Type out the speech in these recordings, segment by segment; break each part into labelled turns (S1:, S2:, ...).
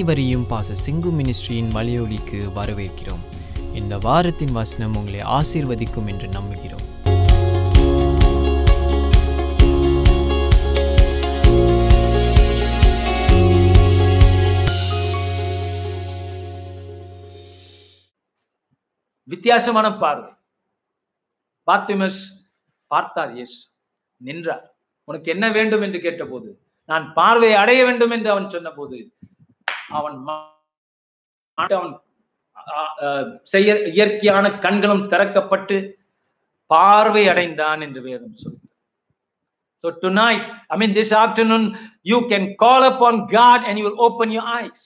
S1: அனைவரையும் பாச சிங்கு மினிஸ்ட்ரியின் மலையொலிக்கு வரவேற்கிறோம். இந்த வாரத்தின் வசனம் உங்களை ஆசீர்வதிக்கும் என்று நம்புகிறோம்.
S2: வித்தியாசமான பார்வை. பாத்திமஸ் பார்த்தார் எஸ் நின்றார். உனக்கு என்ன வேண்டும் என்று கேட்டபோது நான் பார்வை அடைய வேண்டும் என்று அவன் சொன்னபோது அவன் மா- அவன் ஆ- ஆ, செய்ய இயற்கையான கண்களும் திறக்கப்பட்டு பார்வை அடைந்தான் என்று வேதம் சொல்கிறது So tonight, I mean this afternoon, you can call upon God and you will open your eyes.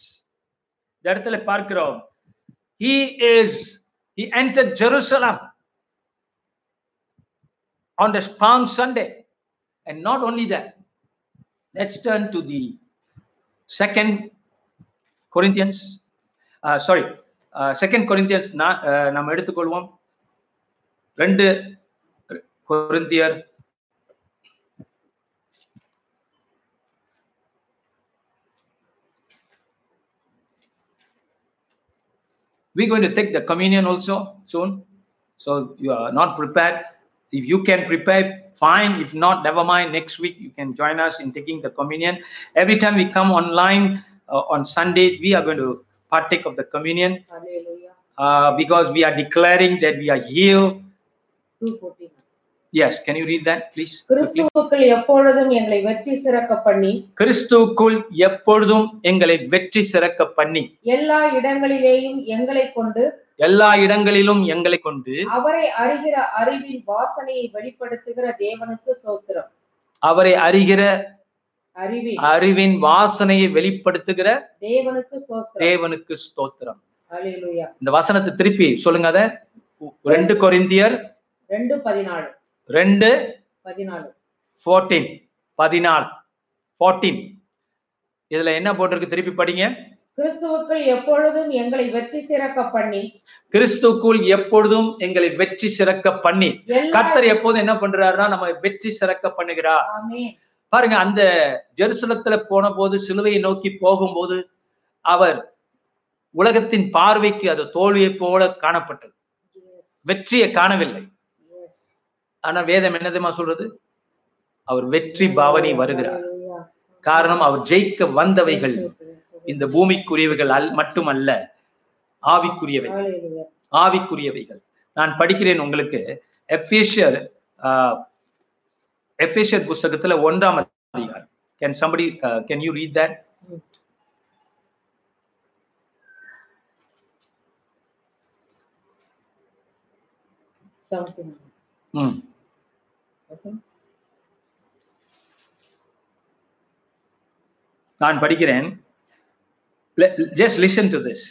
S2: இந்த இடத்துல பார்க்கிறோம் He is, he entered Jerusalem on this Palm Sunday. And not only that, let's turn to the second Corinthians, uh, sorry, uh, second Corinthians, நா- uh, நாம் எடுத்துக்கொள்வோம் ரெண்டு கொரிந்தியர் we're going to take the communion also soon so you are not prepared if you can prepare fine if not never mind next week you can join us in taking the communion every time we come online uh, on sunday we are going to partake of the communion. Uh, because we are declaring that we are healed.
S3: 2:14.
S2: yes can you read that please? Quickly?
S3: கிறிஸ்துவுக்குள் எப்பொழுதும் எங்களை வெற்றி சிறக்க பண்ணி
S2: கிறிஸ்துவுக்குள் எப்பொழுதும் எங்களை வெற்றி சிறக்க பண்ணி
S3: எல்லா இடங்களிலேயும் எங்களை கொண்டு
S2: எல்லா இடங்களிலும் எங்களை கொண்டு
S3: அவரை அறிகிற அறிவின் வாசனையை வெளிப்படுத்துகிற தேவனுக்கு சோத்திரம்.
S2: அவரை அறிகிற
S3: அறிவின்
S2: வாசனையை வெளிப்படுத்துகிற
S3: தேவனுக்கு
S2: ஸ்தோத்திரம். இந்த வசனத்தை திருப்பி சொல்லுங்க அத. ரெண்டு கொரிந்தியர்
S3: ரெண்டு பதினாலு.
S2: ரெண்டு
S3: பதினாலு.
S2: ஃபோர்டீன் பதினாலு. ஃபோர்டீன் இதுல என்ன போட்டிருக்கு திருப்பி படிங்க.
S3: கிறிஸ்துவுக்குள் எப்பொழுதும் எங்களை வெற்றி சிறக்க பண்ணி.
S2: கிறிஸ்துக்குள் எப்பொழுதும் எங்களை வெற்றி சிறக்க பண்ணி. கர்த்தர் எப்போதும் என்ன பண்றாருன்னா நம்ம வெற்றி சிறக்க பண்ணுகிறார். பாருங்க அந்த ஜெருசலத்துல போன போது சிலுவையை நோக்கி போகும்போது அவர் உலகத்தின் பார்வைக்கு அது தோல்வியை போல காணப்பட்டது. வெற்றியை காணவில்லை. ஆனா வேதம் என்னதுமா சொல்றது அவர் வெற்றி பாவனி வருகிறார். காரணம் அவர் ஜெயிக்க வந்தவைகள் இந்த பூமிக்குரியவைகள் அல் மட்டுமல்ல ஆவிக்குரியவை
S3: Hallelujah.
S2: ஆவிக்குரியவைகள் நான் படிக்கிறேன் உங்களுக்கு எஃபேஷியர் எஃபேஷியர் புஸ்தகத்துல ஒன்றாம் அதிகாரம் can somebody can you read that
S3: Something.
S2: ம்
S3: Listen.
S2: நான் படிக்கிறேன் Le- just listen to this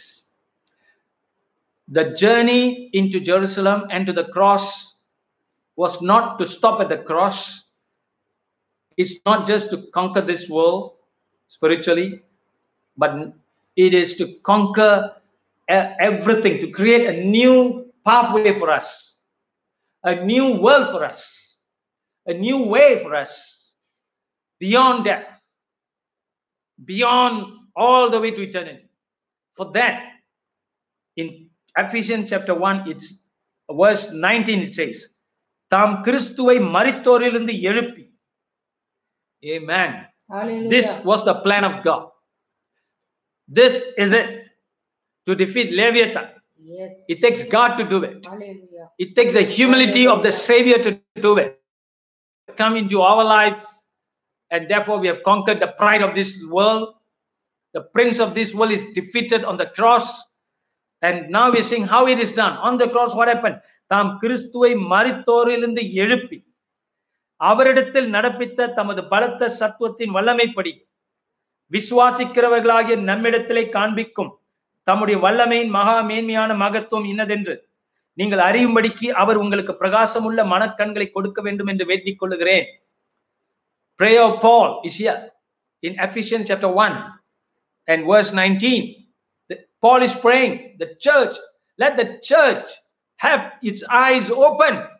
S2: the journey into jerusalem and to the cross was not to stop at the cross it's not just to conquer this world spiritually but it is to conquer e- everything to create a new pathway for us a new world for us a new way for us beyond death beyond all the way to eternity. For that, in Ephesians chapter 1, it's verse 19, it says, தாம் கிறிஸ்துவை மரித்தோரிலிருந்து எழுப்பி Amen.
S3: Hallelujah.
S2: This was the plan of God. This is it. To defeat Leviathan.
S3: Yes.
S2: It takes God to do it.
S3: Hallelujah.
S2: It takes the humility of the Savior to do it. Come into our lives, and therefore we have conquered the pride of this world. The prince of this world is defeated on the cross. And now we're seeing how it is done. On the cross, what happened? தாம் கிறிஸ்துவை மரித்தோரிலிருந்து எழுப்பி அவரிடத்தில் நடப்பித்த தமது பலத்த சத்துவத்தின் வல்லமைப்படி விசுவாசிக்கிறவர்களாகிய நம்மிடத்திலே காண்பிக்கும் தம்முடைய வல்லமையின் மகா மேன்மையான மகத்துவம் இன்னதென்று நீங்கள் அறியும்படிக்கு அவர் உங்களுக்கு பிரகாசமுள்ள மனக்கண்களை கொடுக்க வேண்டும் என்று வேண்டிக் கொள்ளுகிறேன். Prayer of paul is here in ephesians chapter 1 and verse 19 The- paul is praying the church let the church have its eyes open.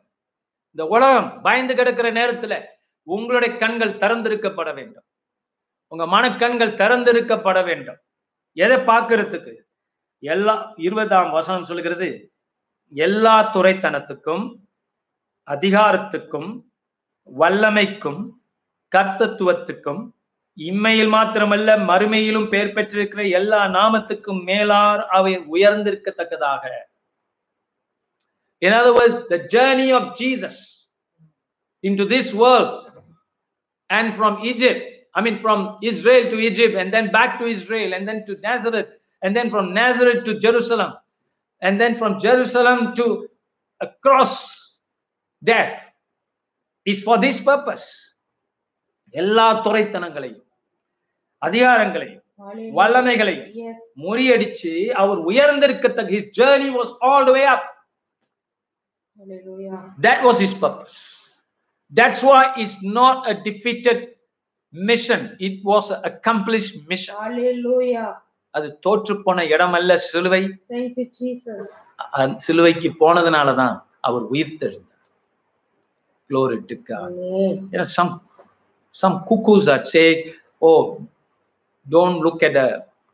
S2: இந்த உலகம் பயந்து கிடக்கிற நேரத்துல உங்களுடைய கண்கள் திறந்திருக்கப்பட வேண்டும். உங்க மனக்கண்கள் திறந்திருக்கப்பட வேண்டும். எதை பார்க்கறதுக்கு? எல்லா இருபதாம் வசனம் சொல்கிறது எல்லா துறைத்தனத்துக்கும் அதிகாரத்துக்கும் வல்லமைக்கும் கர்த்தத்துவத்துக்கும் இம்மையில் மாத்திரமல்ல மறுமையிலும் பெயர் பெற்றிருக்கிற எல்லா நாமத்துக்கும் மேலார் அவை உயர்ந்திருக்கத்தக்கதாக. In other words, the journey of Jesus into this world and from Egypt, I mean, from Israel to Egypt, and then back to Israel, and then to Nazareth, and then from Nazareth to Jerusalem, and then from Jerusalem to across death is for this purpose. எல்லா துறைத்தனங்களையும் அதிகாரங்களையும்
S3: Hallelujah.
S2: வல்லமைகளையும்
S3: Yes.
S2: முறியடிச்சு அவர் உயர்ந்திருக்கத்தக்க his journey was all the way up
S3: Hallelujah.
S2: that was his purpose that's why it's not a defeated mission it was an accomplished mission
S3: Hallelujah.
S2: அது தோற்று போன இடமல்ல சிலுவை
S3: Thank you, Jesus.
S2: அந்த சிலுவைக்கு போனதுனாலதான் அவர் உயிர்த்தெழுந்தார் Glory to God.
S3: Amen.
S2: you know some some cuckoos are saying oh don't look at the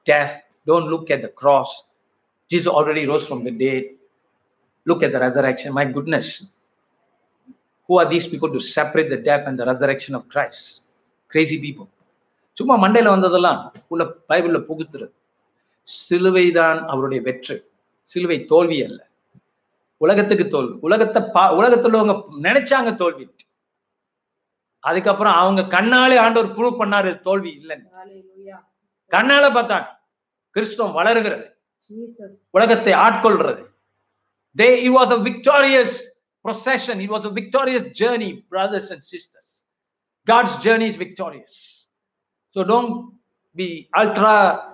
S2: death don't look at the cross jesus already rose from the dead Look at the resurrection. My goodness. Who are these people to separate the death and the resurrection of christ? Crazy people. சும்மா மண்டையில வந்ததெல்லாம் உள்ள பைபிள்ல புகுத்துறது. சிலுவைதான் அவருடைய வெற்றி. சிலுவை தோல்வி அல்ல. உலகத்துக்கு தோல்வி. உலகத்தை பா உலகத்துல உள்ளவங்க நினைச்சாங்க தோல்வி. அதுக்கப்புறம் அவங்க கண்ணாலே ஆண்டவர் ப்ரூவ் பண்ணாரு தோல்வி இல்லைன்னு. கண்ணால பார்த்தாங்க கிறிஸ்துவம் வளருகிறது. உலகத்தை ஆட்கொள்றது they it was a victorious procession. It was a victorious journey brothers and sisters. God's journey is victorious. So don't be ultra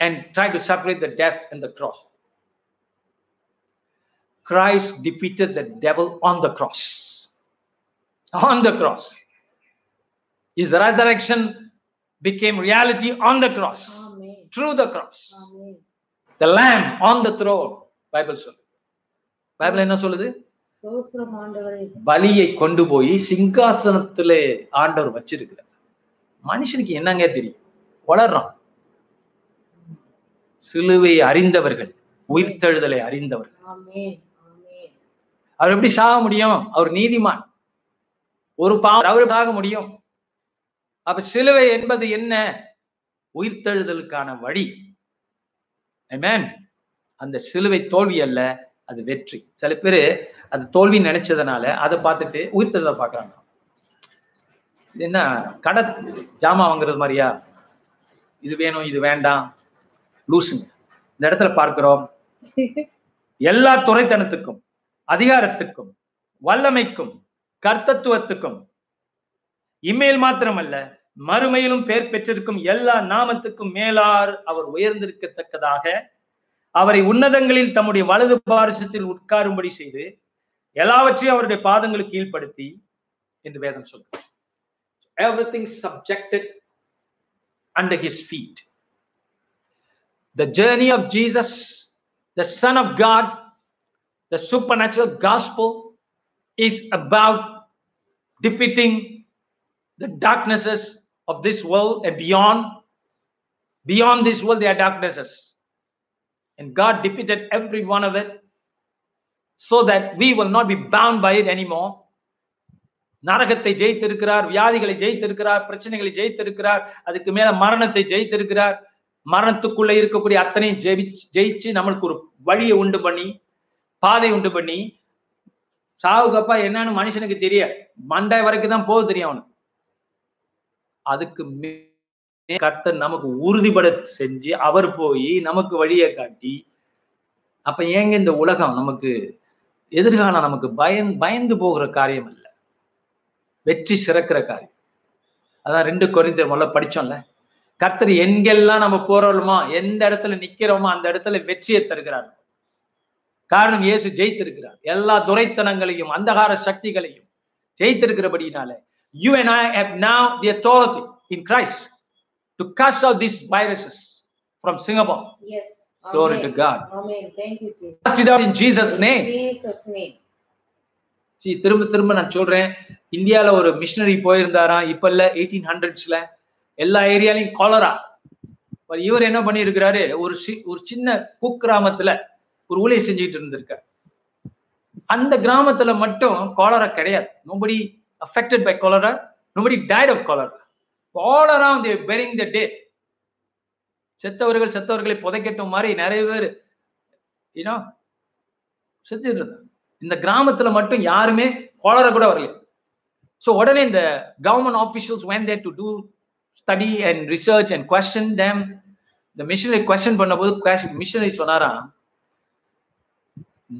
S2: and try to separate the death and the cross. Christ defeated the devil on the cross. On the cross. His resurrection became reality on the cross.
S3: Amen.
S2: through the cross.
S3: Amen.
S2: The lamb on the throne. Bible சொல்லு Bible என்ன சொல்லுது? பலியை கொண்டு போய் சிங்காசனத்திலே ஆண்டவர் வச்சிருக்கிறார். மனுஷனுக்கு என்னங்க தெரியும்? வளர்றான் சிலுவை அறிந்தவர்கள் உயிர்த்தெழுதலை அறிந்தவர்கள். அவர் எப்படி சாக முடியும்? அவர் நீதிமான். ஒரு பாவம் அவர் சாக முடியும்? அப்ப சிலுவை என்பது என்ன? உயிர்த்தெழுதலுக்கான வழி. அந்த சிலுவை தோல்வி அல்ல அது வெற்றி. சில பேர் அது தோல்வி நினைச்சதுனால அதை பார்த்துட்டு உயிர்த்தெழுதலை பார்க்கறாங்க. என்ன கடை ஜாமான் வாங்குறது மாதிரியா? இது வேணும் இது வேண்டாம். லூசுங்க. இந்த இடத்துல பார்க்கிறோம். எல்லா துறைத்தனத்துக்கும் அதிகாரத்துக்கும் வல்லமைக்கும் கர்த்தத்துவத்துக்கும் இம்மேல் மாத்திரமல்ல மறுமையிலும் பெயர் பெற்றிருக்கும் எல்லா நாமத்துக்கும் மேலார் அவர் உயர்ந்திருக்கத்தக்கதாக. அவரை உன்னதங்களில் தம்முடைய வலது பாரசத்தில் உட்காரும்படி செய்து எல்லாவற்றையும் அவருடைய பாதங்களுக்கு கீழ்ப்படுத்தி என்று வேதம் சொல்றார் everything subjected under his feet the journey of Jesus the son of God the supernatural gospel is about defeating the darknesses of this world and beyond beyond this world there are darknesses. And god defeated every one of it so that we will not be bound by it anymore. நரகத்தை ஜெயித்திருக்கிறார் வியாதிகளை ஜெயித்திருக்கிறார் பிரச்சனைகளை ஜெயித்திருக்கிறார் அதுக்கு மேல மரணத்தை ஜெயித்திருக்கிறார். மரணத்துக்குள்ள இருக்கக்கூடிய அத்தனையும் ஜெயி ஜெயிச்சு நம்மளுக்கு ஒரு வழியை உண்டு பண்ணி பாதை உண்டு பண்ணி சாவுக்கப்பா என்னன்னு மனுஷனுக்கு தெரிய மண்டை வரைக்கும் தான் போக தெரியும் அவனுக்கு. அதுக்கு மே- கர்த்தர் நமக்கு உறுதிப்பட செஞ்சு அவர் போய் நமக்கு வழியை காட்டி அப்ப ஏங்க இந்த உலகம் நமக்கு எதிர்காலம் நமக்கு பயன் பயந்து போகிற காரியம் அல்ல. வெற்றி சிறக்கிற காரியம். அதான் ரெண்டு குறைந்த முதல்ல படிச்சோம்ல. கர்த்தர் எங்கெல்லாம் நம்ம போறோமோ எந்த இடத்துல நிக்கிறோமோ அந்த இடத்துல வெற்றியை தருகிறார். காரணம் இயேசு ஜெயித்திருக்கிறார். எல்லா துரைத்தனங்களையும் அந்தகார சக்திகளையும் ஜெயித்திருக்கிறபடினால you and I have now the authority in Christ to cast out these viruses from Singapore.
S3: Yes.
S2: Glory
S3: Amen.
S2: to God.
S3: Amen. Thank you, Jesus.
S2: Cast it out in Jesus' name.
S3: Jesus' name.
S2: See, திரும்ப திரும்ப நான் சொல்றேன் இந்தியால ஒரு machinery போயிருந்தாராம் இப்ப இல்ல eighteen ஹண்ட்ரட்ஸ்ல எல்லா ஏரியாலையும் cholera இவர் என்ன பண்ணியிருக்கிறாரு ஒரு சி- ஒரு சின்ன குக்கிராமத்துல ஒரு ஊழியை செஞ்சுட்டு இருந்திருக்காரு அந்த கிராமத்துல மட்டும் காலரா கிடையாது nobody affected by cholera. Nobody died of cholera. All around they were burying the dead. செத்தவர்கள் செத்தவர்களை புதைக்கட்டும் மாதிரி நிறைய பேர் ஏன்னா செத்துட்டு இருந்தாங்க. இந்த கிராமத்துல மட்டும் யாருமே காலரா கூட வரல. ஸோ உடனே இந்த government officials went there to to study and research and question them இந்த மிஷினரி கொஸ்டின் பண்ணும்போது மிஷினரி சொன்னாராம்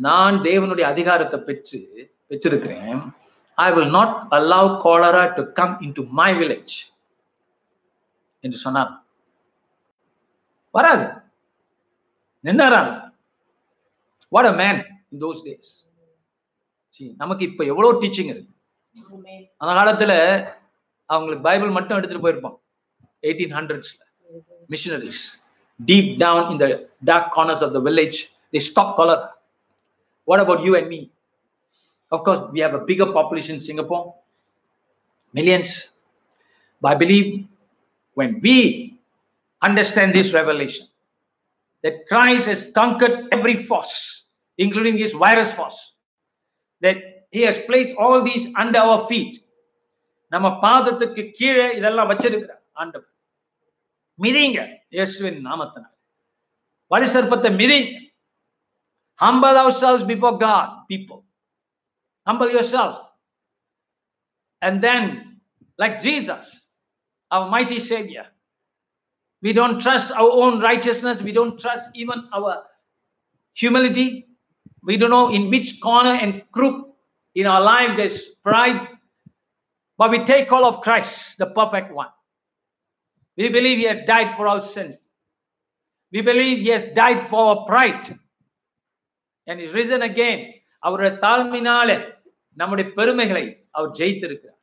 S2: நான் தேவனுடைய அதிகாரத்தை பெற்று பெற்றிருக்கிறேன். I will not allow cholera to come in to my village என்று சொன்னார். வராது. நின்னாராம் what a man in those days நமக்கு இப்ப எவ்வளவு டீச்சிங் இருக்கு. அந்த காலத்துல அவங்களுக்கு பைபிள் மட்டும் எடுத்துட்டு போயிருப்பான் எயிட்டீன் ஹண்ட்ரட்ஸ்ல missionaries. Deep down in the dark corners of the village they stop cholera. What about you and me? of course we have a bigger population in singapore millions but i believe when we understand this revelation that christ has conquered every force including this virus force that he has placed all these under our feet நம்ம பாதத்துக்கு கீழே இதெல்லாம் வச்சிருக்கிறார் ஆண்டவர் மிதிங்க இயேசுவின் நாமத்தினால் வலி சர்ப்பத்தை மிதிங்க humble ourselves before God people Humble yourself. And then, like Jesus, our mighty Savior, we don't trust our own righteousness. We don't trust even our humility. We don't know in which corner and crook in our life there's pride. But we take all of Christ, the perfect one. We believe He has died for our sins. We believe He has died for our pride. And He's risen again. Our Talminale. நம்முடைய பெருமைகளை அவர் ஜெயித்திருக்கிறார்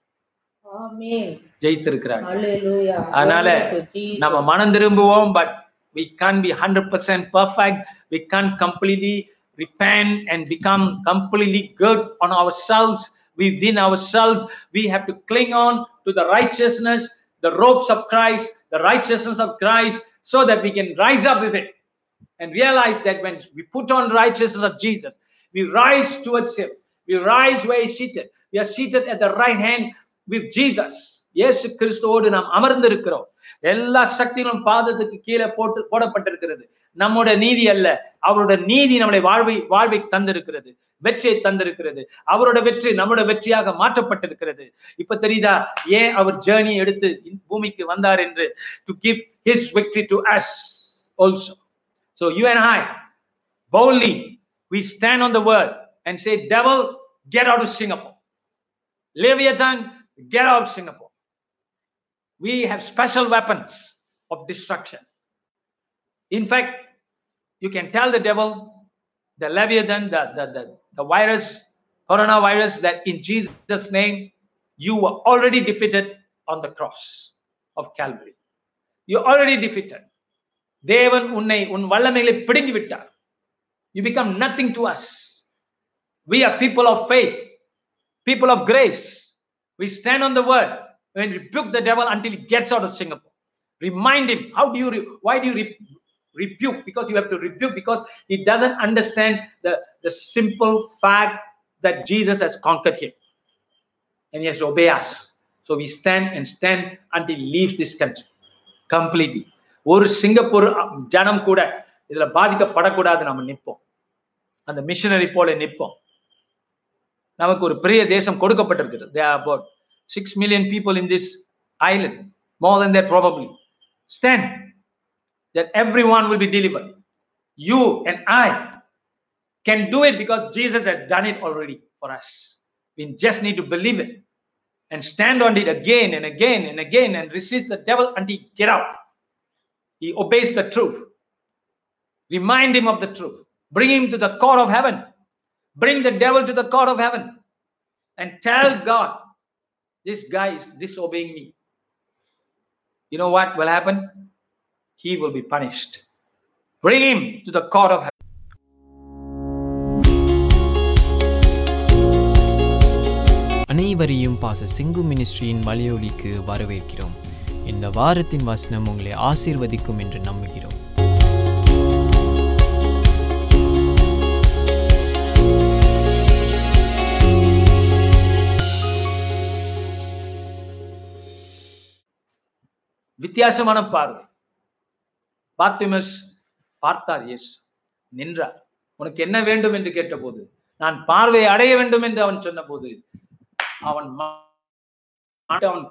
S3: Amen.
S2: ஜெயித்திருக்கிறார்
S3: Hallelujah.
S2: அதனால
S3: Glory to Jesus.
S2: நம்ம மனம் திரும்புவோம் but we can't be 100% perfect we can't completely repent and become completely good on ourselves within ourselves we have to cling on to the righteousness the ropes of christ the righteousness of christ so that we can rise up with it and realize that when we put on righteousness of jesus we rise towards him We rise where he's seated. We are seated at the right hand with jesus. இயேசு கிறிஸ்துவோடு நாம் அமர்ந்திருக்கிறோம். எல்லா சக்திகளும் பாதத்துக்கு கீழே போட்டு போடப்பட்டிருக்கிறது. நம்முடைய நீதி அல்ல. அவருடைய நீதி நம்முடைய வாழ்வை வாழ்வை தந்திருக்கிறது. வெற்றியை தந்திருக்கிறது. அவரோட வெற்றி நம்முடைய வெற்றியாக மாற்றப்பட்டிருக்கிறது. இப்ப தெரியுதா? ஏன் அவர் ஜேர்னி எடுத்து பூமிக்கு வந்தார் என்று? To give his victory to us also so you and I boldly we stand on the world and say devil get out of singapore leviathan get out of singapore we have special weapons of destruction. In fact, you can tell the devil, the Leviathan, the, the, the, the virus, coronavirus, that in Jesus' name, you were already defeated on the cross of Calvary. You're already defeated. தேவன் உன்னை உன் வல்லமைகளை பிடுங்கி விட்டார் you become nothing to us We are people of faith people of grace. We stand on the word and rebuke the devil until he gets out of Singapore. Remind him. How do you, re- why do you re- rebuke? Because you have to rebuke because he doesn't understand the, the simple fact that Jesus has conquered him and he has to obey us. So we stand and stand until he leaves this country completely. ஒரு Singapore ஜனம் கூட இதுல பாதிக்கப்படக்கூடாது நம்ம நிற்போம் அந்த missionary போல நிற்போம் நமக்கு ஒரு பெரிய தேசம் கொடுக்கப்பட்டிருக்கிறது there are about 6 million people in this island more than that probably stand that everyone will be delivered you and i can do it because jesus has done it already for us we just need to believe it and stand on it again and again and again and resist the devil until he get out he obeys the truth remind him of the truth bring him to the court of heaven Bring the devil to the court of heaven and tell God, this guy is disobeying me. You know what will happen? He will be punished. Bring him to the court of heaven.
S1: அனைவரையும் பாச சிங்கு மினிஸ்ட்ரியின் மலையொலிக்கு வரவேற்கிறோம் இந்த வாரத்தின் வசனம் உங்களை ஆசீர்வதிக்கும் என்று நம்புகிறோம்
S2: வித்தியாசமான பார்வை. பாத்திமஸ் பார்த்தார் இயேசு நின்றார். உனக்கு என்ன வேண்டும் என்று கேட்டபோது நான் பார்வை அடைய வேண்டும் என்று அவன் சொன்னபோது அவன் அவன்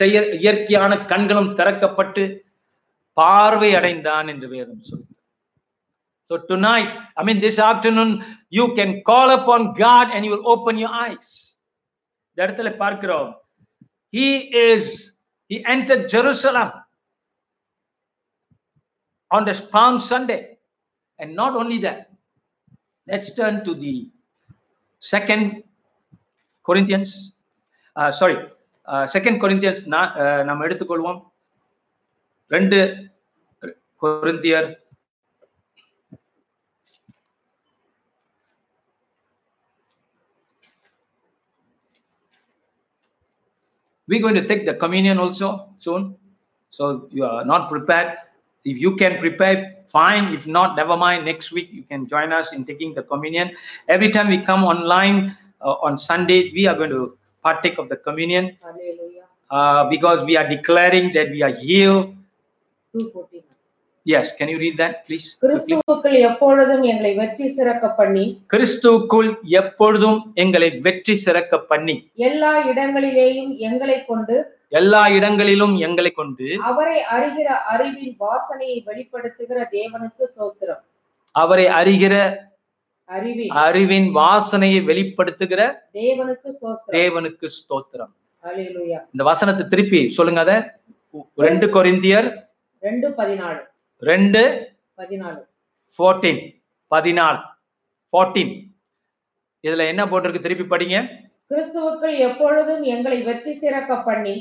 S2: செய்ய இயற்கையான கண்களும் திறக்கப்பட்டு பார்வை அடைந்தான் என்று வேதம் சொல்கிறது So tonight, I mean this afternoon, you can call upon God and you will open your eyes. இந்த இடத்துல பார்க்கிறோம் He is, he entered Jerusalem on the Palm Sunday. And not only that, let's turn to the second Corinthians. Uh, sorry, uh, second Corinthians நா- uh, எடுத்துக்கொள்வோம் ரெண்டு கொரிந்தியர் We're going to take the communion also soon. So you are not prepared. If you can prepare, fine. If not, never mind. Next week you can join us in taking the communion. Every time we come online uh, on Sunday, we are going to partake of the communion
S3: Hallelujah.
S2: uh, because we are declaring that we are healed.
S3: 2:14.
S2: Yes, can you read that, please?
S3: கிறிஸ்துவுக்குள் எப்பொழுதும் எங்களை வெற்றி சிறக்க பண்ணி
S2: கிறிஸ்துவுக்குள் எப்பொழுதும் எங்களை வெற்றி சிறக்க பண்ணி.
S3: எல்லா இடங்களிலேயும் எங்களை கொண்டு
S2: எல்லா இடங்களிலும் எங்களை கொண்டு
S3: அவரை அறிகிற அறிவின் வாசனையை வெளிப்படுத்துகிற தேவனுக்கு சோத்திரம்.
S2: அவரை அறிகிற
S3: அறிவின்
S2: அறிவின் வாசனையை வெளிப்படுத்துகிற
S3: தேவனுக்கு சோத்திரம்.
S2: தேவனுக்கு ஸ்தோத்திரம். இந்த வசனத்தை திருப்பி சொல்லுங்க அத. ரெண்டு கொரிந்தியர்
S3: ரெண்டு பதினாலு.
S2: ரெண்டு
S3: பதினாலு.
S2: ஃபோர்டீன் பதினாலு. ஃபோர்டீன் இதுல என்ன போட்டிருக்கு திருப்பி படிங்க.
S3: கிறிஸ்துவுக்குள் எப்பொழுதும் எங்களை வெற்றி சிறக்க பண்ணி.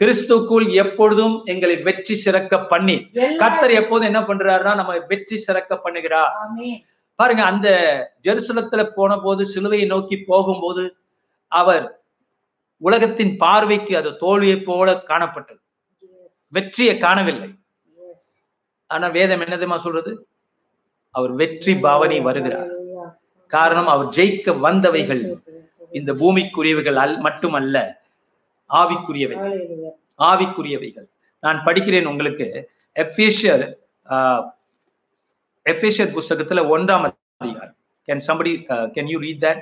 S2: கிறிஸ்துக்குள் எப்பொழுதும் எங்களை வெற்றி சிறக்க பண்ணி. கர்த்தர் எப்போதும் என்ன பண்றாருன்னா நம்ம வெற்றி சிறக்க பண்ணுகிறார். பாருங்க அந்த ஜெருசலத்துல போன போது சிலுவையை நோக்கி போகும்போது அவர் உலகத்தின் பார்வைக்கு அது தோல்வியை போல காணப்பட்டது. வெற்றியை காணவில்லை. ஆனா வேதம் என்னதுமா சொல்றது அவர் வெற்றி பாவனி வருகிறார். காரணம் அவர் ஜெயிக்க வந்தவைகள் இந்த பூமிக்குரியவைகள் அல் மட்டுமல்ல ஆவிக்குரியவை. ஆவிக்குரியவைகள் நான் படிக்கிறேன் உங்களுக்கு எஃபேஷியர் எஃபேஷியர் புஸ்தகத்துல ஒன்றாம் அதிகாரம் can somebody can you read that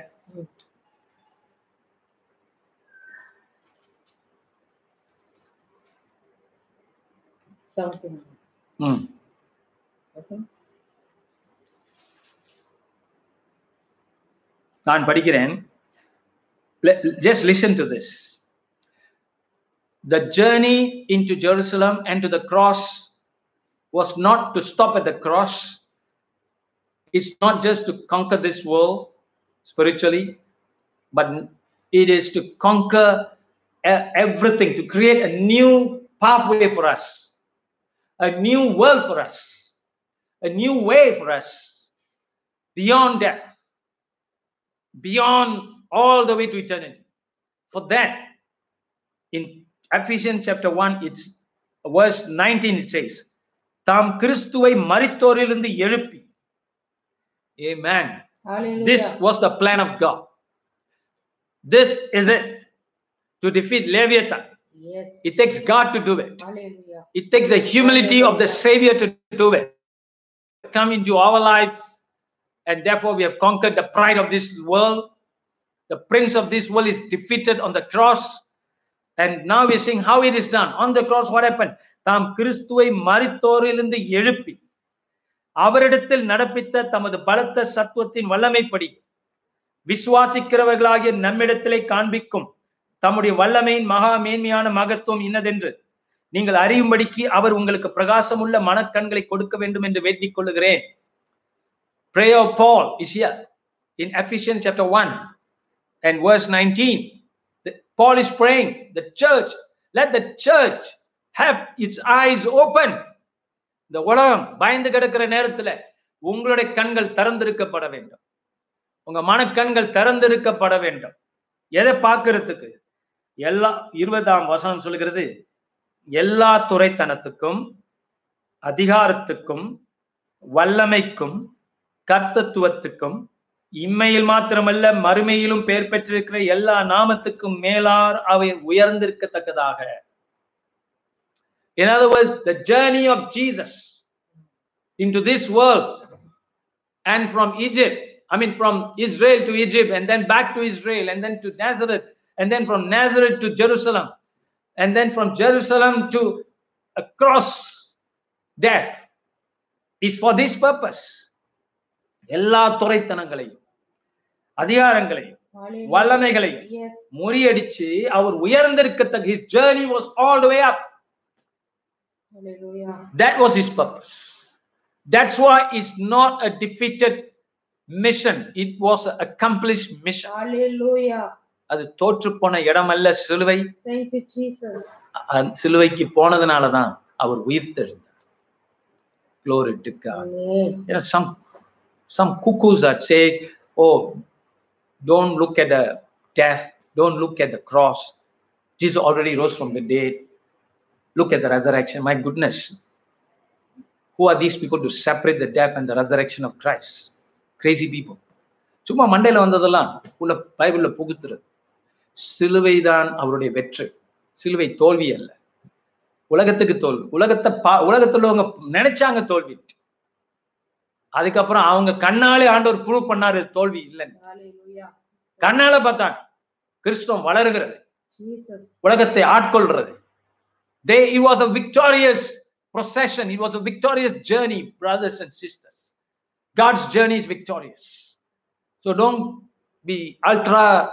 S3: Something.
S2: ம். நான் படிக்கிறேன் Le- just listen to this the journey into jerusalem and to the cross was not to stop at the cross it's not just to conquer this world spiritually but it is to conquer e- everything to create a new pathway for us a new world for us a new way for us beyond death beyond all the way to eternity. For that, in Ephesians chapter 1, it's verse 19, it says, தாம் கிறிஸ்துவை மரித்தோரிலிருந்து எழுப்பி Amen. This
S3: Hallelujah.
S2: was the plan of God. This is it. To defeat Leviathan.
S3: Yes.
S2: It takes God to do it.
S3: Hallelujah.
S2: It takes the humility of the Savior to do it. Come into our lives, and therefore we have conquered the pride of this world. The prince of this world is defeated on the cross. And now we're seeing how it is done. On the cross, what happened? தாம் கிறிஸ்துவை மரித்தோரிலிருந்து எழுப்பி அவரிடத்தில் நடப்பித்த தமது பலத்த சத்துவத்தின் வல்லமைப்படி விசுவாசிக்கிறவர்களாகிய நம்மிடத்திலே காண்பிக்கும் தம்முடைய வல்லமையின் மகா மேன்மையான மகத்துவம் இன்னதென்று நீங்கள் அறியும்படிக்கு அவர் உங்களுக்கு பிரகாசமுள்ள மனக்கண்களை கொடுக்க வேண்டும் என்று வேண்டிக் கொள்ளுகிறேன். Prayer of paul is here in ephesians chapter 1 and verse 19 The- paul is praying the church let the church have its eyes open. இந்த உலகம் பயந்து கிடக்கிற நேரத்துல உங்களுடைய கண்கள் திறந்திருக்கப்பட வேண்டும். உங்க மனக்கண்கள் திறந்திருக்கப்பட வேண்டும். எதை பார்க்கறதுக்கு? எல்லாம் இருபதாம் வசனம் சொல்கிறது எல்லா துறைத்தனத்துக்கும் அதிகாரத்துக்கும் வல்லமைக்கும் கர்த்தத்துவத்துக்கும் இம்மையில் மாத்திரமல்ல மறுமையிலும் பெயர் பெற்றிருக்கிற எல்லா நாமத்துக்கும் மேலார் அவை உயர்ந்திருக்கத்தக்கதாக In other words, the journey of Jesus into this world and from Egypt, I mean, from Israel to Egypt, and then back to Israel, and then to Nazareth, and then from Nazareth to Jerusalem, and then from Jerusalem to across death is for this purpose. எல்லா துறைத்தனங்களையும் அதிகாரங்களையும்
S3: Hallelujah.
S2: வல்லமைகளையும்
S3: Yes.
S2: முறியடிச்சு அவர் உயர்ந்திருக்கத்தக்க his journey was all the way up
S3: Hallelujah.
S2: that was his purpose that's why it's not a defeated mission it was an accomplished mission
S3: Hallelujah.
S2: அது தோற்று போன இடமல்ல சிலுவை
S3: Thank you, Jesus.
S2: அந்த சிலுவைக்கு போனதுனாலதான் அவர் know some some cuckoos that say oh don't look at the death don't look at the cross jesus already rose from the dead look at the resurrection my goodness who are these people to separate the death and the resurrection of christ crazy people சும்மா மண்டையில வந்ததெல்லாம் உள்ள பைபிள்ல புகுத்துறது சிலுவைதான் அவருடைய வெற்றி. சிலுவை தோல்வி அல்ல. உலகத்துக்கு தோல்வி. உலகத்தை பா உலகத்துல உள்ளவங்க நினைச்சாங்க தோல்வி. அதுக்கப்புறம் அவங்க கண்ணாலே ஆண்டவர் ப்ரூவ் பண்ணாரு தோல்வி இல்லைன்னு. கண்ணால பார்த்தாங்க கிறிஸ்துவம் வளருகிறது. உலகத்தை ஆட்கொள்றது. They it was a victorious procession. It was a victorious journey brothers and sisters. God's journey is victorious. So don't be ultra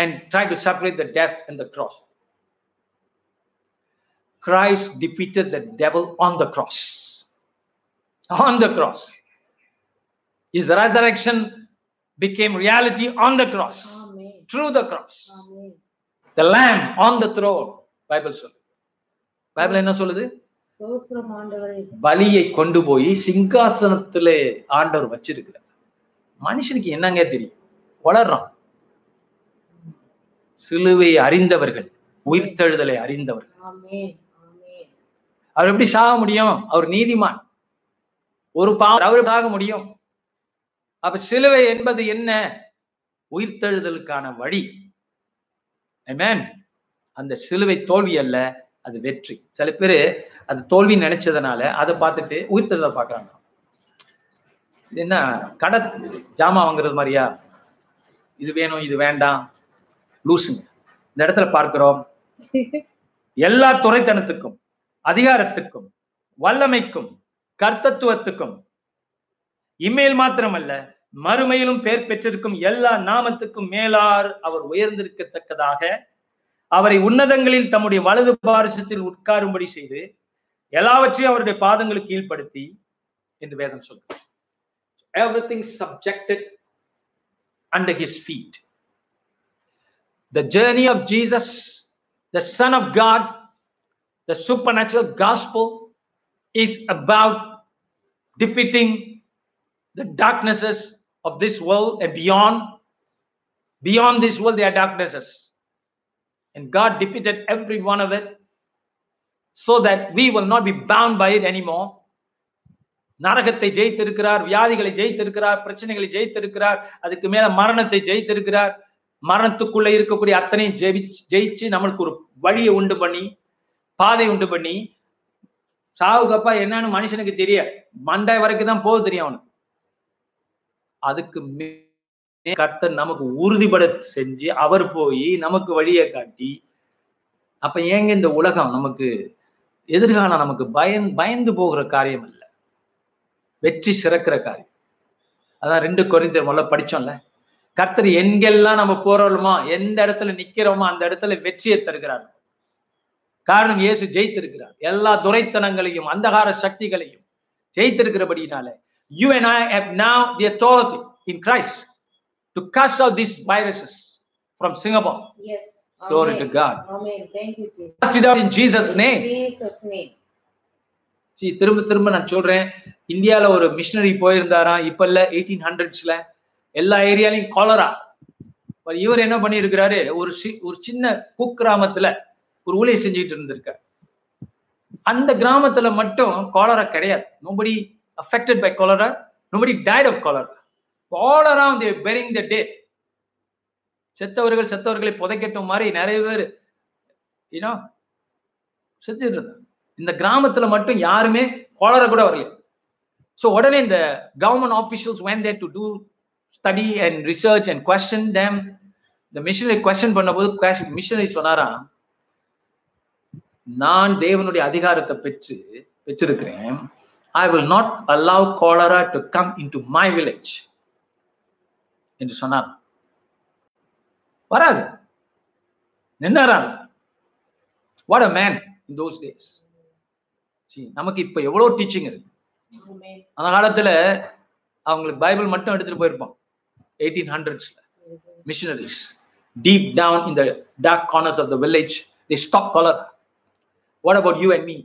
S2: and try to separate the death and the cross christ defeated the devil on the cross on the cross his resurrection became reality on the cross
S3: Amen.
S2: through the cross
S3: Amen.
S2: the lamb on the throne Bible சொல்லு Bible என்ன சொல்லுது பலியை கொண்டு போய் சிங்காசனத்திலே ஆண்டவர் வச்சிருக்கிறார் மனுஷனுக்கு என்னங்க தெரியும் வளர்றான் சிலுவை அறிந்தவர்கள் உயிர்த்தெழுதலை அறிந்தவர்கள். அவர் எப்படி சாக முடியும்? அவர் நீதிமான். ஒரு பாவம் அவர் சாக முடியும்? அப்ப சிலுவை என்பது என்ன? உயிர்த்தெழுதலுக்கான வழி. Amen. அந்த சிலுவை தோல்வி அல்ல அது வெற்றி. சில பேரு அது தோல்வி நினைச்சதுனால அதை பார்த்துட்டு உயிர்த்தெழுதலை பார்க்கறாங்க. இது என்ன கடை ஜாமான் வாங்குறது மாதிரியா? இது வேணும் இது வேண்டாம். லூசுங்க. இந்த இடத்துல பார்க்கிறோம். எல்லா துறைத்தனத்துக்கும் அதிகாரத்துக்கும் வல்லமைக்கும் கர்த்தத்துவத்துக்கும் இம்மேல் மாத்திரமல்ல மறுமையிலும் பெயர் பெற்றிருக்கும் எல்லா நாமத்துக்கும் மேலார் அவர் உயர்ந்திருக்கத்தக்கதாக அவரை உன்னதங்களில் தம்முடைய வலது பாரிசத்தில் உட்காரும்படி செய்து எல்லாவற்றையும் அவருடைய பாதங்களுக்கு கீழ்ப்படுத்தி என்று வேதம் சொல்கிறார் everything subjected under his feet the journey of jesus the son of god the supernatural gospel is about defeating the darknesses of this world and beyond beyond this world there are darknesses and god defeated every one of it so that we will not be bound by it anymore நரகத்தை ஜெயித்திருக்கிறார் வியாதிகளை ஜெயித்திருக்கிறார் பிரச்சனைகளை ஜெயித்திருக்கிறார் அதுக்கு மேல மரணத்தை ஜெயித்திருக்கிறார் மரணத்துக்குள்ள இருக்கக்கூடிய அத்தனையும் ஜெயி ஜெயிச்சு நம்மளுக்கு ஒரு வழியை உண்டு பண்ணி பாதை உண்டு பண்ணி சாவுக்கப்பா என்னன்னு மனுஷனுக்கு தெரிய மண்டை வரைக்கும் தான் போக தெரியும் அவனுக்கு. அதுக்கு கர்த்தர் நமக்கு உறுதிபட செஞ்சு அவர் போய் நமக்கு வழியை காட்டி அப்ப ஏங்க இந்த உலகம் நமக்கு எதிர்காலம் நமக்கு பயன் பயந்து போகிற காரியம் இல்லை வெற்றி சிறக்கிற காரியம். அதான் ரெண்டு குறைந்த முதல்ல படிச்சோம்ல? கர்த்தர் எங்கெல்லாம் நம்ம போறோமோ எந்த இடத்துல நிக்கிறோமோ அந்த இடத்துல வெற்றியை தருகிறார் காரணம் இயேசு ஜெயித்திருக்கிறார் எல்லா துரைத்தனங்களையும் அந்தகார சக்திகளையும் ஜெயித்திருக்கிறபடினால you and I have now the authority in Christ to cast out these viruses from Singapore.
S3: Yes.
S2: Glory
S3: Amen.
S2: to God.
S3: Amen. Thank you, Jesus.
S2: Cast it out in Jesus'
S3: In
S2: name.
S3: Jesus' name.
S2: திரும்ப திரும்ப நான் சொல்றேன் இந்தியால ஒரு machinery போயிருந்தாராம் இப்ப இல்ல eighteen ஹண்ட்ரட்ஸ்ல எல்லா ஏரியாலையும் cholera இவர் என்ன பண்ணியிருக்கிறாரு? ஒரு சி- ஒரு சின்ன குக்கிராமத்துல ஒரு ஊழியை செஞ்சுட்டு இருந்திருக்காரு. அந்த கிராமத்துல மட்டும் காலரா கிடையாது. Nobody affected by cholera nobody died of cholera cholera வந்து பெரிங் த டே செத்தவர்கள் செத்தவர்களை புதைக்கட்டும் மாதிரி நிறைய பேர் ஏன்னா செத்துட்டு இருந்தாங்க. இந்த கிராமத்துல மட்டும் யாருமே காலரா கூட வரல. ஸோ உடனே இந்த government officials went there to to study and research and question them. இந்த மிஷனரி கொஸ்டின் பண்ணும்போது மிஷனரி சொன்னாராம் நான் தேவனுடைய அதிகாரத்தை பெற்று பெற்றிருக்கிறேன். I will not allow cholera to come into my village. என்று சொன்னார் வராது. நின்னாராம். What a man in those days நமக்கு இப்ப எவ்வளவு டீச்சிங் இருக்கு. அந்த காலத்துல அவங்களுக்கு பைபிள் மட்டும் எடுத்துட்டு போயிருப்பான் எயிட்டீன் ஹண்ட்ரட்ஸ்ல missionaries deep down in the dark corners of the village the stop colour what about you and me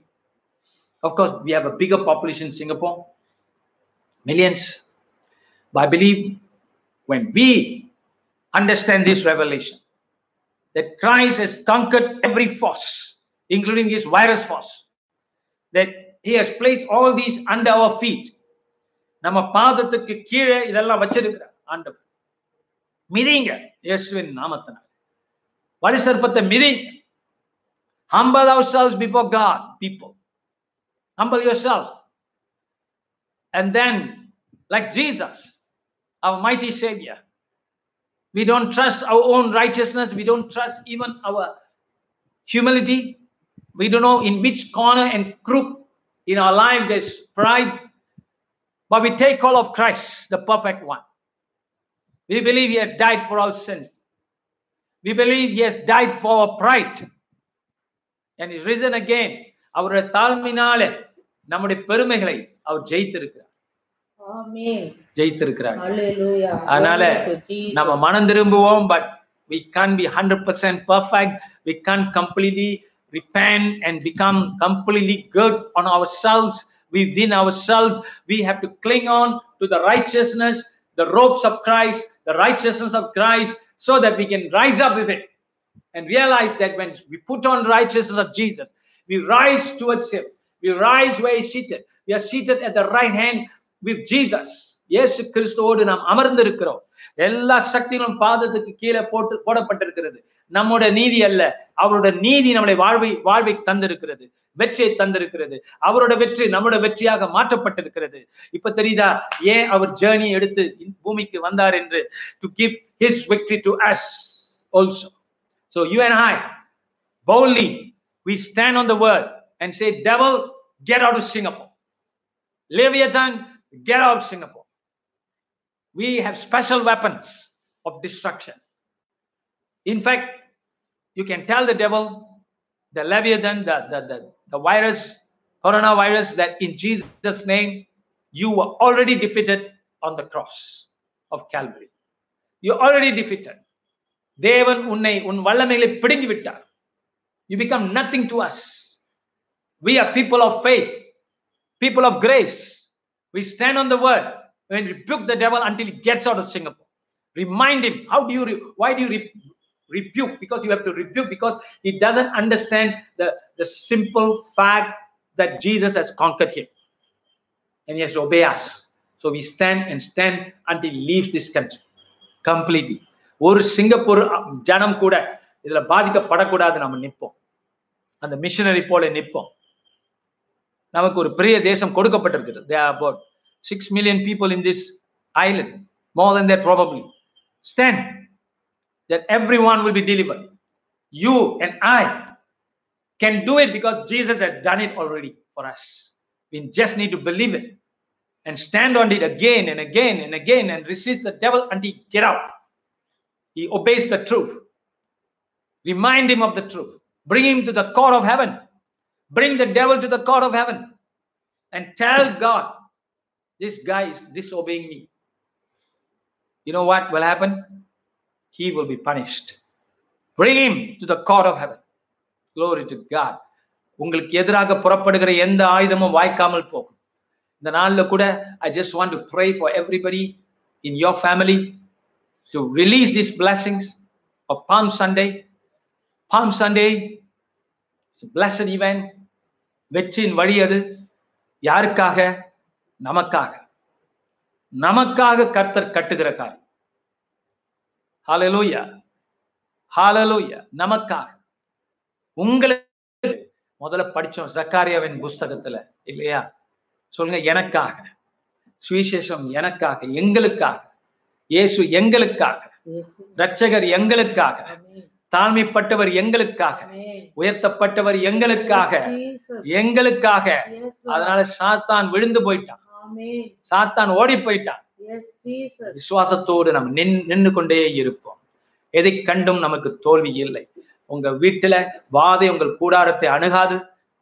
S2: of course we have a figure population in Singapore millions I believe when we understand this revelation that Christ has conquered every force, including this virus force, that he has placed all these under our feet. நம்ம பாதத்துக்கு கீழே இதெல்லாம் வச்சிருக்கிறார் ஆண்டவர் மிதிங்க இயேசுவின் நாமத்தினால் வலி சர்ப்பத்தை மிதிங்க humble ourselves before God people humble yourselves and then like Jesus our mighty savior we don't trust our own righteousness we don't trust even our humility we don't know in which corner and crook in our life there's pride but we take hold of christ the perfect one we believe he has died for our sins we believe he has died for our pride and he's risen again அவருடைய தாழ்மையினாலே நம்முடைய பெருமைகளை அவர் ஜெயித்திருக்கிறார்
S3: Amen.
S2: ஜெயித்திருக்கிறார்
S3: Hallelujah.
S2: அதனால
S3: Glory to Jesus.
S2: நம்ம மனம் திரும்புவோம் but we can't be 100% perfect we can't completely repent and become completely good on ourselves within ourselves we have to cling on to the righteousness the ropes of christ the righteousness of christ so that we can rise up with it and realize that when we put on righteousness of jesus we rise towards him we rise where he's seated we are seated at the right hand with jesus இயேசு கிறிஸ்துவோடு நாம் அமர்ந்திருக்கிறோம் எல்லா சக்திகளும் பாதத்துக்கு கீழே போட்டு போடப்பட்டிருக்கிறது நம்முடைய நீதி அல்ல அவருடைய நீதி நம்முடைய வாழ்வை வாழ்வை தந்திருக்கிறது வெற்றியை தந்திருக்கிறது அவரோட வெற்றி நம்மளோட வெற்றியாக மாற்றப்பட்டிருக்கிறது இப்ப தெரியுதா ஏன் அவர் ஜேர்னி எடுத்து பூமிக்கு வந்தார் என்று to give his victory to us also so you and I boldly we stand on the world and say devil get out of Singapore leave get out Singapore we have special weapons of destruction In fact, you can tell the devil, the Leviathan, the, the, the, the virus, coronavirus, that in Jesus' name, you were already defeated on the cross of Calvary. You're already defeated. தேவன் உன்னை உன் வல்லமைகளை பிடுங்கி விட்டார் you become nothing to us we are people of faith people of grace we stand on the word and rebuke the devil until he gets out of Singapore. Remind him. How do you, re- why do you re- rebuke? Because you have to rebuke because he doesn't understand the, the simple fact that Jesus has conquered him. And he has obeyed us. So we stand and stand until he leaves this country completely. ஒரு Singapore ஜனம் கூட இதுல பாதிக்கப்படக்கூடாது நம்ம நிற்போம் அந்த machinery போல நிற்போம் நமக்கு ஒரு பெரிய தேசம் கொடுக்கப்பட்டிருக்கிறது There are about six million people in this island, more than that probably. Stand that everyone will be delivered. You and I can do it because Jesus has done it already for us. We just need to believe it and stand on it again and again and again and resist the devil until he get out. He obeys the truth. Remind him of the truth. Bring him to the court of heaven. Bring the devil to the court of heaven and tell God, this guy is disobeying me. You know what will happen? He will be punished. Bring him to the court of heaven. Glory to God. உங்களுக்கு எதிராக புறப்படுகிற எந்த ஆயுதமும் வாய்க்காமல் போகும் இந்த நாளில் கூட I just want to pray for everybody in your family to release this blessings of Palm Sunday Palm Sunday blessed event வெற்றியின் வழி அது யாருக்காக நமக்காக நமக்காக கர்த்தர் கட்டுகிற காரியம் ஹalleluya ஹalleluya நமக்காக உங்களுக்கு முதல்ல படிச்சோம் ஜக்காரியாவின் புஸ்தகத்துல இல்லையா சொல்லுங்க எனக்காக சுவிசேஷம் எனக்காக எங்களுக்காக இயேசு எங்களுக்காக
S3: இயேசு.
S2: இரட்சகர் எங்களுக்காக. தாழ்மைப்பட்டவர் எங்களுக்காக. உயர்த்தப்பட்டவர் எங்களுக்காக. எங்களுக்காக. அதனால சாத்தான் விழுந்து போயிட்டான். சாத்தான் ஓடி போயிட்டான். விசுவாசத்தோடு நம்ம நின் நின்று கொண்டே இருப்போம். எதை கண்டும் நமக்கு தோல்வி இல்லை. உங்க வீட்டுல வாதை உங்கள் கூடாரத்தை அணுகாது.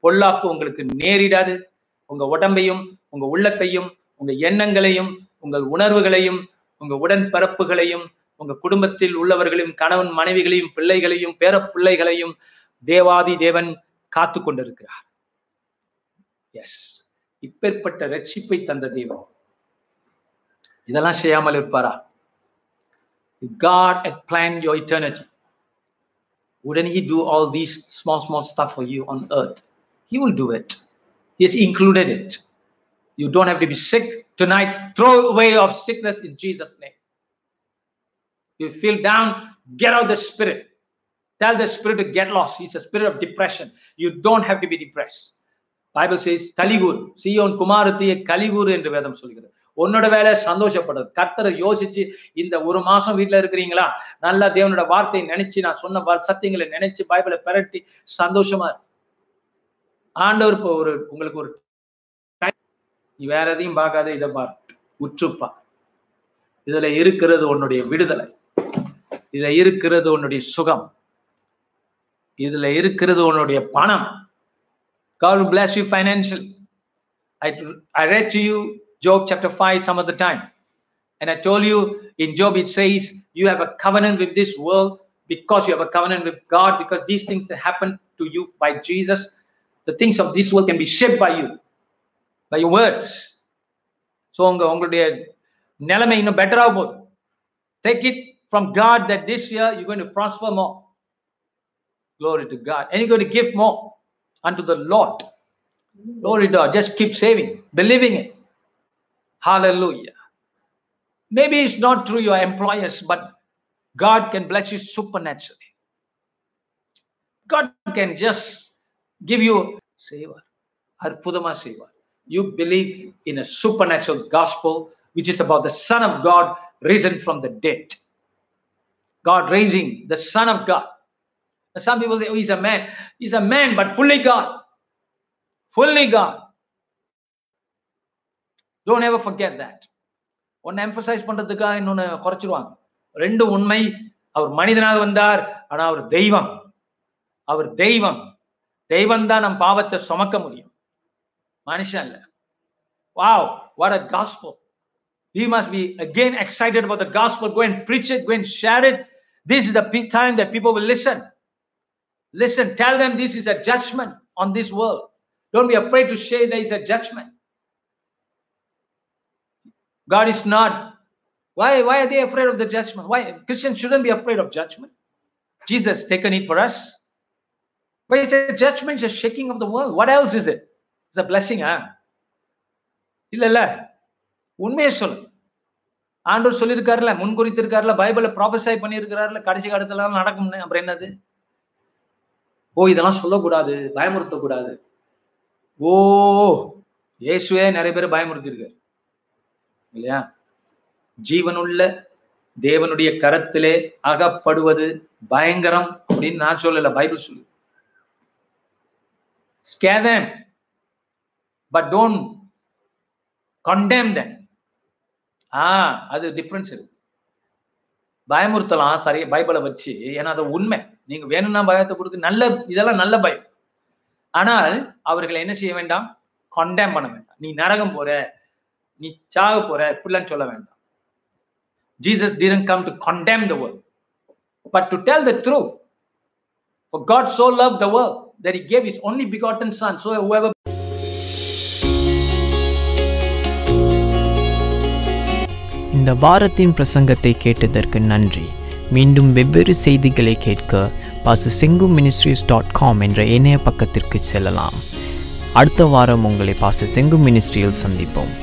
S2: பொல்லாப்பு உங்களுக்கு நேரிடாது. உங்க உடம்பையும் உங்க உள்ளத்தையும் உங்க எண்ணங்களையும் உங்கள் உணர்வுகளையும் உங்க உடன்பரப்புகளையும் உங்க குடும்பத்தில் உள்ளவர்களையும் கணவன் மனைவிகளையும் பிள்ளைகளையும் பேர பிள்ளைகளையும் தேவாதி தேவன் காத்து கொண்டிருக்கிறார் எஸ் இப்பேற்பட்ட ரட்சிப்பை தந்த தெய்வம். இதெல்லாம் செய்யாமல் இருப்பாரா If God had planned your eternity, wouldn't He do all these small, small stuff for you on earth? He will do it. He has included it. You don't have to be sick tonight. Throw away of sickness in Jesus' name. You feel down, get out the spirit. Tell the spirit to get lost. He's a spirit of depression. You don't have to be depressed. Bible says, கலிகூர் சீயோன் குமாரத்திய கலிகூர் என்று வேதம் சொல்கிறது உன்னோட வேலை சந்தோஷப்படுறது. கர்த்தரை யோசிச்சு இந்த ஒரு மாசம் வீட்டுல இருக்கிறீங்களா? நல்லா தேவனோட வார்த்தையை நினைச்சு நான் சொன்ன சத்தியங்களை நினைச்சு பைபிளை பிரட்டி சந்தோஷமா ஆண்டவர் இப்போ ஒரு உங்களுக்கு ஒரு நீ வேற எதையும் பார்க்காத இதை பார். உற்றுப்பா. இதுல இருக்கிறது உன்னுடைய விடுதலை. இதுல இருக்கிறது உன்னுடைய சுகம். இதுல இருக்கிறது உன்னுடைய பணம். God bless you financial I I I Job chapter 5 some of the time. And I told you in Job, it says, You have a covenant with this world because you have a covenant with God, because these things that happen to you by Jesus, the things of this world can be shaped by you, by your words. So, உங்க உங்களுடைய நிலைமை இன்னும் பெட்டரா போகுது Take it from God that this year you're going to prosper more. Glory to God. And you're going to give more unto the Lord. Glory to God. Just keep saving, believing it. Hallelujah. Maybe it's not through your employers, but God can bless you supernaturally. God can just give you savor. You believe in a supernatural gospel, which is about the Son of God risen from the dead. God raising the Son of God. Some people say, oh, he's a man. He's a man, but fully God. Fully God. don't ever forget that ஒன்னு emphasise பண்றதுக்காக இன்னொன்னு குறைச்சிருவாங்க ரெண்டு உண்மை அவர் மனிதனாக வந்தார் ஆனா அவர் தெய்வம் அவர் தெய்வம் தெய்வம் தான் நம் பாவத்தை சுமக்க முடியும் மனுஷன் இல்ல wow what a gospel we must be again excited about the gospel go and preach it go and share it this is the big time that people will listen listen tell them this is a judgment on this world don't be afraid to say there is a judgment God is not. Why, why are they afraid of the judgment? Why Christians shouldn't be afraid of judgment? Jesus taken it for us. But is the judgment is a shaking of the world? What else is it? It's a blessing, huh? இல்ல இல்ல உண்மையை சொல்லு ஆண்டவர் சொல்லியிருக்காருல முன்குறித்திருக்காருல பைபிள ப்ராஃபஸை பண்ணியிருக்கிறாருல கடைசி காலத்துல நடக்கும்னு அப்புறம் என்னது ஓ இதெல்லாம் சொல்லக்கூடாது பயமுறுத்தக்கூடாது ஓ இயேசுவே நிறைய பேர் பயமுறுத்திருக்காரு இல்லையா? ஜீவனுள்ள தேவனுடைய கரத்திலே அகப்படுவது பயங்கரம் அப்படின்னு நான் சொல்லல பைபிள் சொல்லு scare but don't condemn condemn them. ஆ அது டிஃப்ரென்ஸ் இருக்கு. பயமுறுத்தலாம் சரி பைபிளை வச்சு ஏன்னா அது உண்மை. நீங்க வேணும்னா பயத்தை கொடுத்து நல்ல இதெல்லாம் நல்ல பயம். ஆனால் அவர்களை என்ன செய்ய வேண்டாம்? கண்டேம் பண்ண வேண்டாம். நீ நரகம் போற நீ சாக போற இப்படிலாம் சொல்ல வேண்டாம். Jesus didn't come to condemn the world but to tell the truth. For God so loved the world that he gave his only begotten son so whoever
S1: இந்த வாரத்தின் பிரசங்கத்தை கேட்டதற்கு நன்றி. மீண்டும் வெவ்வேறு செய்திகளை கேட்க பாச செங்கு மினிஸ்ட்ரிஸ் டாட் காம் என்ற இணைய பக்கத்திற்கு செல்லலாம். அடுத்த வாரம் உங்களை பாச செங்கு மினிஸ்ட்ரியில் சந்திப்போம்.